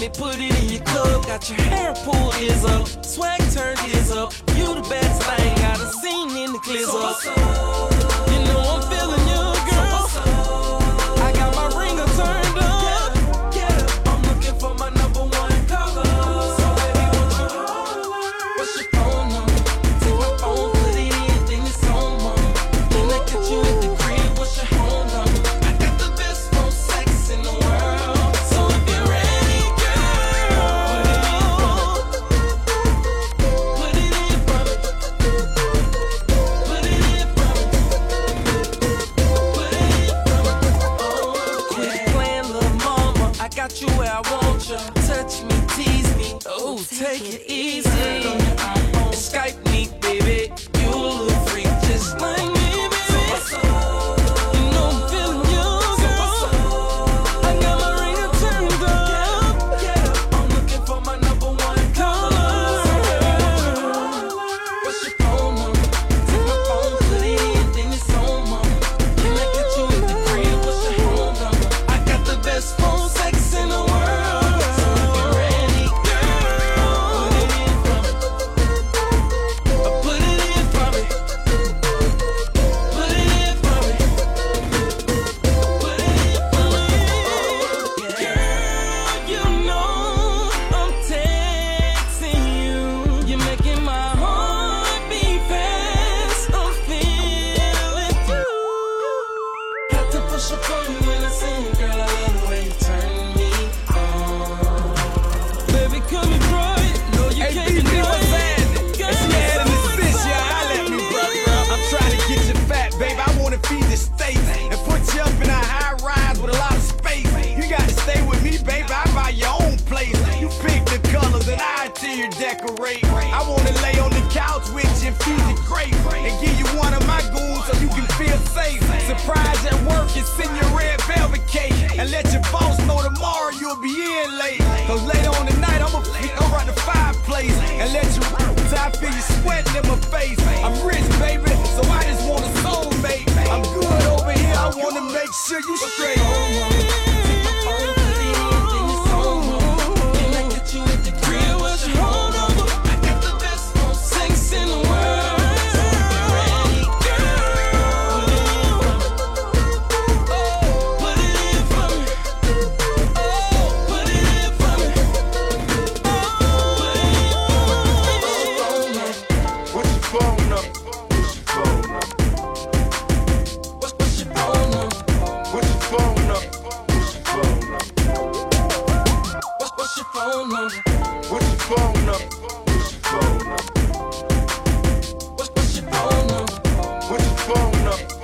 me put it in your club. Got your hair pulled is up, swag turned is up. You the best thing I a seen in the glizz up. culture. Touch me, tease me, oh, take it easy. Uh-huh. Skype me, baby, you a little freak just like me. should come with sure you straight. What's your phone number? What's your phone number? What's your phone number? What's your phone?